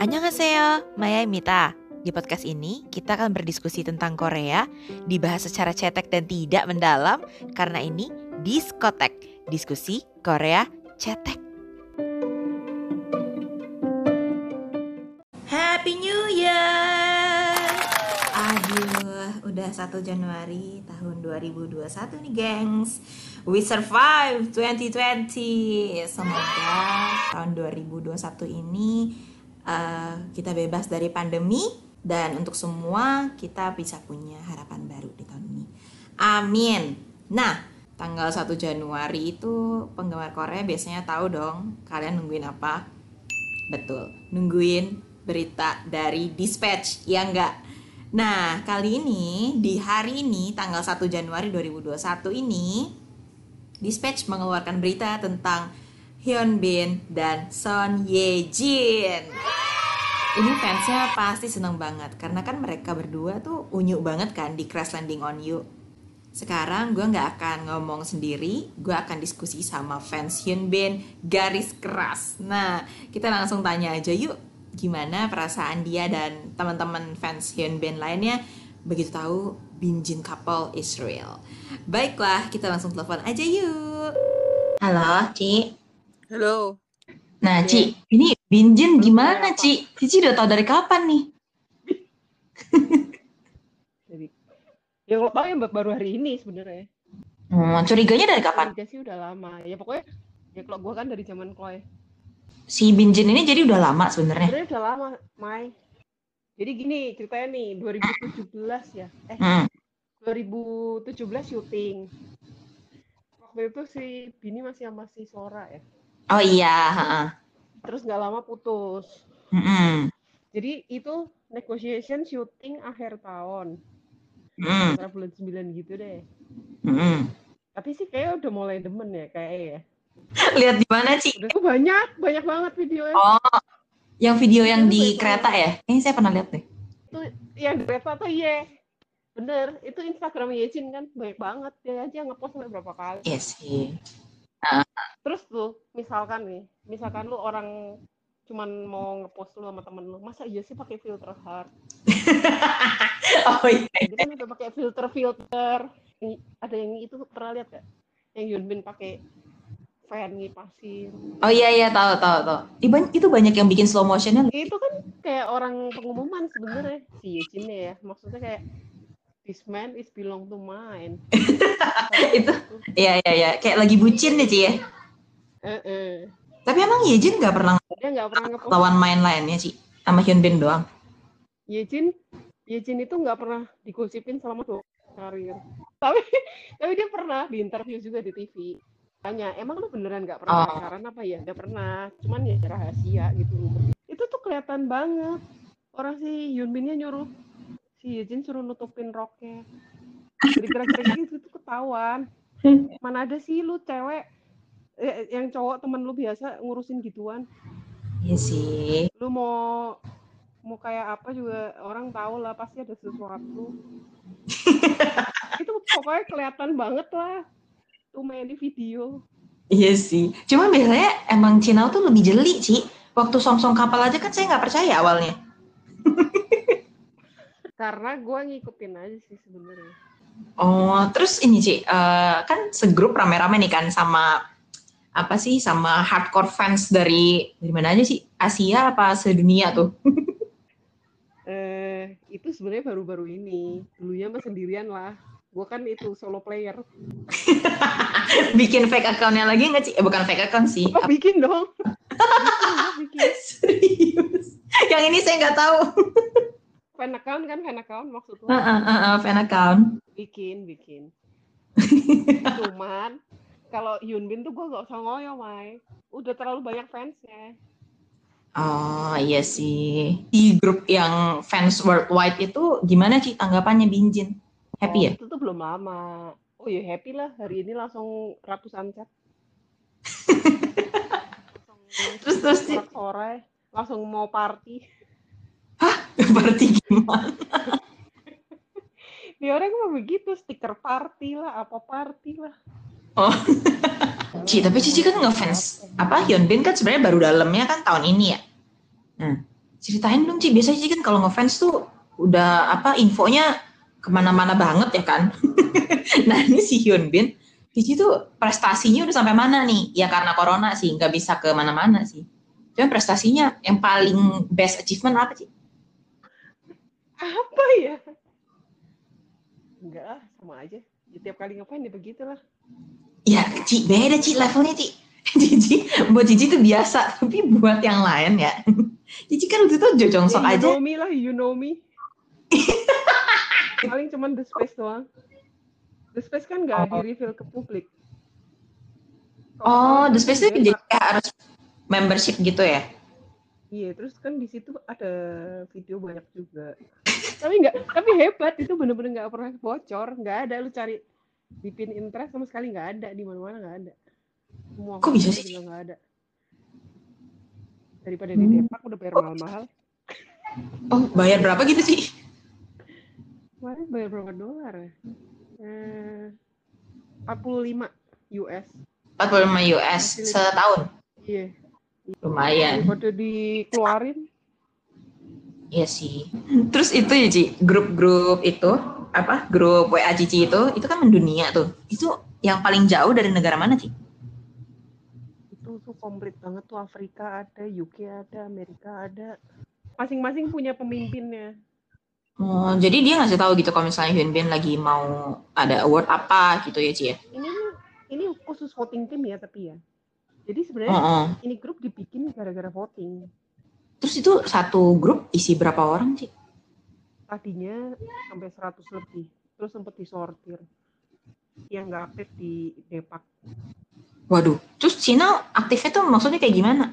Annyeonghaseyo, Maya Di podcast ini, kita akan berdiskusi tentang Korea, dibahas secara cetek dan tidak mendalam, karena ini Diskotek, diskusi Korea cetek. Udah 1 Januari tahun 2021 nih, gengs. We survive 2020. Semoga tahun 2021 ini uh, kita bebas dari pandemi dan untuk semua kita bisa punya harapan baru di tahun ini. Amin. Nah, tanggal 1 Januari itu penggemar Korea biasanya tahu dong kalian nungguin apa? Betul, nungguin berita dari Dispatch, ya enggak? Nah, kali ini di hari ini tanggal 1 Januari 2021 ini Dispatch mengeluarkan berita tentang Hyun Bin dan Son Ye Jin. Ini fansnya pasti seneng banget karena kan mereka berdua tuh unyu banget kan di Crash Landing on You. Sekarang gue nggak akan ngomong sendiri, gue akan diskusi sama fans Hyun Bin garis keras. Nah, kita langsung tanya aja yuk, gimana perasaan dia dan teman-teman fans Hyun Bin lainnya begitu tahu Bin Jin couple Israel. Baiklah, kita langsung telepon aja yuk. Halo, Ci. Halo. Nah, yeah. Ci, ini Binjin gimana, Ci? Cici udah tahu dari kapan nih? Jadi, ya kalau tahu ya baru hari ini sebenarnya. Hmm, curiganya dari kapan? Curiga sih udah lama. Ya pokoknya, ya kalau gue kan dari zaman Chloe. Si Binjin ini jadi udah lama sebenarnya? Sebenarnya udah lama, Mai. Jadi gini ceritanya nih, 2017 ya. Eh, hmm. 2017 syuting. Waktu itu si Bini masih sama si Sora ya. Oh iya. Terus nggak lama putus. Mm-hmm. Jadi itu negotiation syuting akhir tahun. Mm. bulan 9 gitu deh. Mm-hmm. Tapi sih kayak udah mulai demen ya kayak ya. Lihat di mana sih? Banyak, banyak banget videonya. Oh, yang video yang di kereta ya? Ini saya pernah lihat deh. Itu yang kereta tuh iya. Bener, itu Instagram Yejin kan banyak banget. Dia aja ngepost sampai berapa kali. Iya yes, sih. Terus tuh, misalkan nih, misalkan lu orang cuman mau ngepost lu sama temen lu, masa iya sih pakai filter hard? oh iya. Jadi kan udah pakai filter-filter. Ada yang itu pernah lihat gak? Yang Yunbin pakai fan ngipasin. Oh iya iya tahu tahu tahu. Itu banyak yang bikin slow motionnya. Itu kan kayak orang pengumuman sebenarnya si Yejin ya. Maksudnya kayak this man is belong to mine. itu, iya iya iya, kayak lagi bucin deh Ci ya. Uh -uh. Tapi emang Yejin nggak pernah dia nggak pernah ngepost lawan main lainnya sih sama Hyun Bin doang. Yejin Yejin itu nggak pernah digosipin selama dua karir. Tapi tapi dia pernah di interview juga di TV. Tanya, emang lu beneran nggak pernah oh. pacaran apa ya? Nggak pernah, cuman ya rahasia gitu. Itu tuh kelihatan banget. Orang si Hyun Binnya nyuruh si Yejin suruh nutupin roknya jadi gerak-gerak gitu tuh ketahuan mana ada sih lu cewek eh, yang cowok temen lu biasa ngurusin gituan iya sih lu mau mau kayak apa juga orang tahu lah pasti ada sesuatu itu pokoknya kelihatan banget lah main di video. Iya sih. Cuma biasanya emang Cina tuh lebih jeli sih waktu song-song kapal aja kan saya nggak percaya awalnya. Karena gue ngikutin aja sih sebenarnya. Oh terus ini sih uh, kan segrup rame-rame nih kan sama apa sih sama hardcore fans dari dari mana aja sih? Asia apa sedunia tuh? Eh itu sebenarnya baru-baru ini. Dulunya mah sendirian lah gue kan itu solo player. Bikin fake accountnya lagi nggak sih? Eh bukan fake account sih. Oh, bikin dong. Bikin, bikin. serius? Yang ini saya nggak tahu. Fan account kan fan account maksudnya uh, uh, uh, uh, fan account. Bikin bikin. Cuman kalau Yunbin tuh gue gak usah ngoyo Mai. Udah terlalu banyak fansnya. Oh iya sih. Di grup yang fans worldwide itu gimana sih tanggapannya Binjin happy oh, ya itu tuh belum lama oh ya happy lah hari ini langsung ratusan chat terus terus sore langsung mau party Hah? Party gimana? Di orang mah begitu, stiker party lah, apa party lah. Oh. Ci, tapi Cici kan ngefans apa Hyunbin kan sebenarnya baru dalamnya kan tahun ini ya. Nah, ceritain dong Ci, biasanya Cici kan kalau ngefans tuh udah apa infonya ke mana-mana banget ya kan. nah ini si Hyunbin, Cici tuh prestasinya udah sampai mana nih? Ya karena corona sih, nggak bisa ke mana-mana sih. Cuma prestasinya yang paling best achievement apa sih? Apa ya? Enggak, sama aja. Ya, tiap kali ngefans ya begitulah. Ya, Ci, beda Ci levelnya Ci. Cici, buat Cici itu biasa, tapi buat yang lain ya. Cici kan waktu itu jojong sok ya, you aja. know me lah, you know me. Paling cuman The Space doang. The Space kan nggak Oh. di reveal ke publik. Oh, Kalau The Space itu jadi kayak harus membership gitu ya? Iya, terus kan di situ ada video banyak juga. tapi nggak, tapi hebat itu bener-bener nggak pernah bocor, nggak ada lu cari di pin interest sama sekali nggak ada di mana-mana nggak ada. Semua Kok bisa sih? nggak ada. Daripada di Hmm. Depak udah bayar mahal-mahal. Oh, bayar berapa gitu sih? Bayar berapa dolar ya? Eh, 45 US. 45 US setahun. Iya, Lumayan. daripada dikeluarin. Iya sih. Terus itu ya, Ci, grup-grup itu apa? Grup WA Cici itu itu kan mendunia tuh. Itu yang paling jauh dari negara mana, Ci? itu tuh komplit banget tuh Afrika ada, UK ada, Amerika ada. Masing-masing punya pemimpinnya. Oh, jadi dia ngasih tahu gitu kalau misalnya Hyunbin lagi mau ada award apa gitu ya, Ci ya? Ini ini khusus voting tim ya tapi ya. Jadi Oh, sebenarnya oh. ini grup dibikin gara-gara voting. Terus itu satu grup isi berapa orang, Ci? Tadinya sampai 100 lebih, terus sempat disortir. Yang nggak aktif di Depak. Waduh, terus Cina aktifnya tuh maksudnya kayak gimana?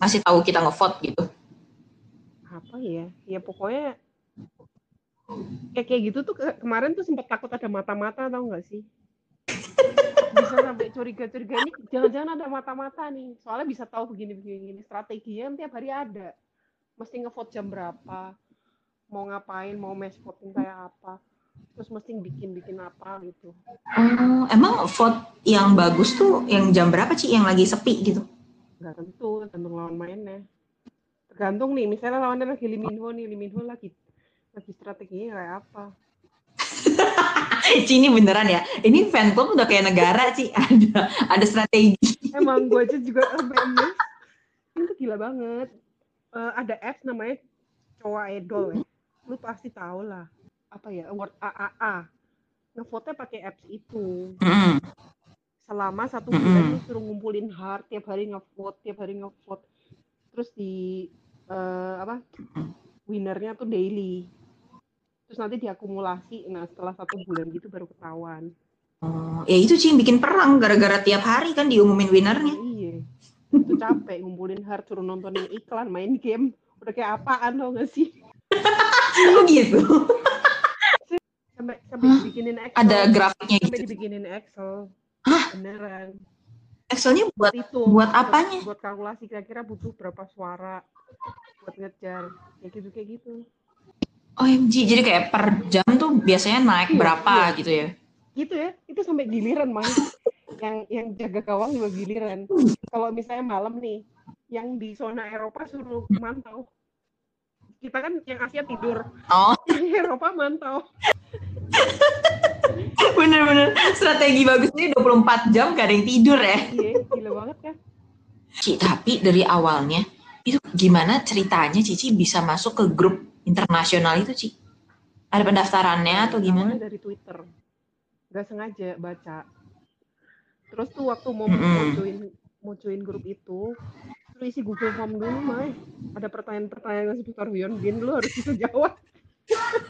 Ngasih tahu kita ngevote gitu. Apa ya? Ya pokoknya kayak kayak gitu tuh ke- kemarin tuh sempat takut ada mata-mata tau nggak sih? bisa sampai curiga-curiga ini jangan-jangan ada mata-mata nih soalnya bisa tahu begini-begini strateginya tiap hari ada mesti ngevote jam berapa mau ngapain mau match voting kayak apa terus mesti bikin-bikin apa gitu Oh, emang vote yang bagus tuh yang jam berapa sih yang lagi sepi gitu? nggak tentu tergantung lawan mainnya tergantung nih misalnya lawannya lagi Liminho nih Liminho lagi lagi strateginya kayak apa? Ci ini beneran ya. Ini fan club udah kayak negara sih. Ada ada strategi. emang gue aja juga emes ini tuh gila banget. Eh, ada apps namanya Cowa Idol ya. Lu pasti tahu lah. Apa ya? Award AAA ngevote pakai apps itu. Mm-mm. selama satu bulan lu suruh ngumpulin heart tiap hari ngevote tiap hari ngevote. Terus di eh, apa? Winernya tuh daily terus nanti diakumulasi nah setelah satu bulan gitu baru ketahuan Oh, ya itu sih yang bikin perang gara-gara tiap hari kan diumumin winernya. iya itu capek ngumpulin heart suruh nontonin iklan main game udah kayak apaan tau gak sih Oh gitu. sampai sampai Hah? dibikinin Excel Ada grafiknya sampai gitu. dibikinin Excel Hah? beneran Excelnya buat itu buat apanya? buat kalkulasi kira-kira butuh berapa suara buat ngejar kayak gitu kayak gitu OMG, jadi kayak per jam tuh biasanya naik Iya, berapa iya. gitu ya? gitu ya itu sampai giliran mas. Yang yang jaga gawang juga giliran. Kalau misalnya malam nih yang di zona Eropa suruh mantau. Kita kan yang Asia tidur. Oh, yang Eropa mantau. Bener-bener strategi bagusnya 24 jam gak ada yang tidur ya. iya gila banget kan. Ci, tapi dari awalnya itu gimana ceritanya Cici bisa masuk ke grup internasional itu Ci? Ada pendaftarannya atau gimana? Awalnya dari Twitter. Nggak sengaja baca. Terus tuh waktu mau mau join mau join grup itu lu isi Google Form dulu Mai. Ada pertanyaan-pertanyaan seputar Hyun Bin lu harus bisa jawab.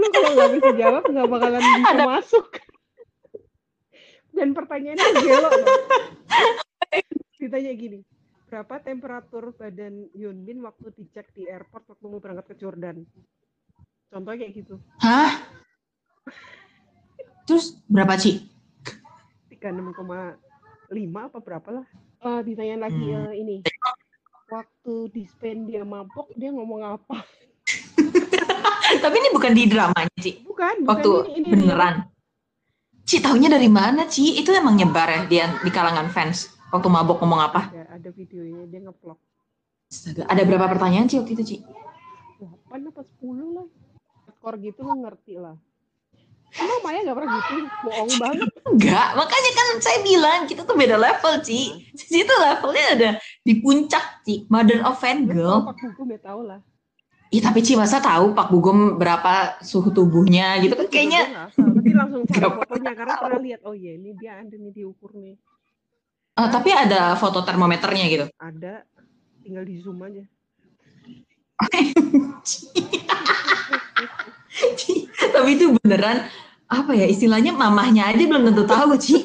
Lu kalau nggak bisa jawab nggak bakalan bisa Ada- masuk. Dan pertanyaannya gelo loh. ditanya gini berapa temperatur badan Hyun Bin waktu dicek di airport waktu mau berangkat ke Jordan contohnya kayak gitu Hah? Terus berapa Ci? 36,5 apa berapa lah. Eh ditanya lagi Hmm. eh, ini. Waktu di Spain dia mabok, dia ngomong apa? Tapi ini bukan di dramanya Ci. Bukan, bukan Waktu ini, ini beneran. Ci tahunya dari mana Ci? Itu emang nyebar ya dia di kalangan fans waktu mabok ngomong apa? Ya, ada videonya dia ngevlog. Astaga, ada berapa pertanyaan Ci waktu itu Ci? 8 apa 10 lah. Skor gitu lo ngerti lah. Emang Maya gak pernah gitu? Bohong banget. Enggak, makanya kan saya bilang kita tuh beda level Ci. Ci itu levelnya ada di puncak Ci, mother of fan Gue girl. Pak Hukum ya tau lah. Ih tapi Ci masa tahu Pak Bugum berapa suhu tubuhnya gitu kan kayaknya tapi langsung cari fotonya karena pernah lihat oh iya ini dia ada nih diukur nih Eh, tapi ada foto termometernya gitu. ada tinggal di zoom aja Ci, tapi itu beneran apa ya istilahnya mamahnya aja belum tentu tahu Ci.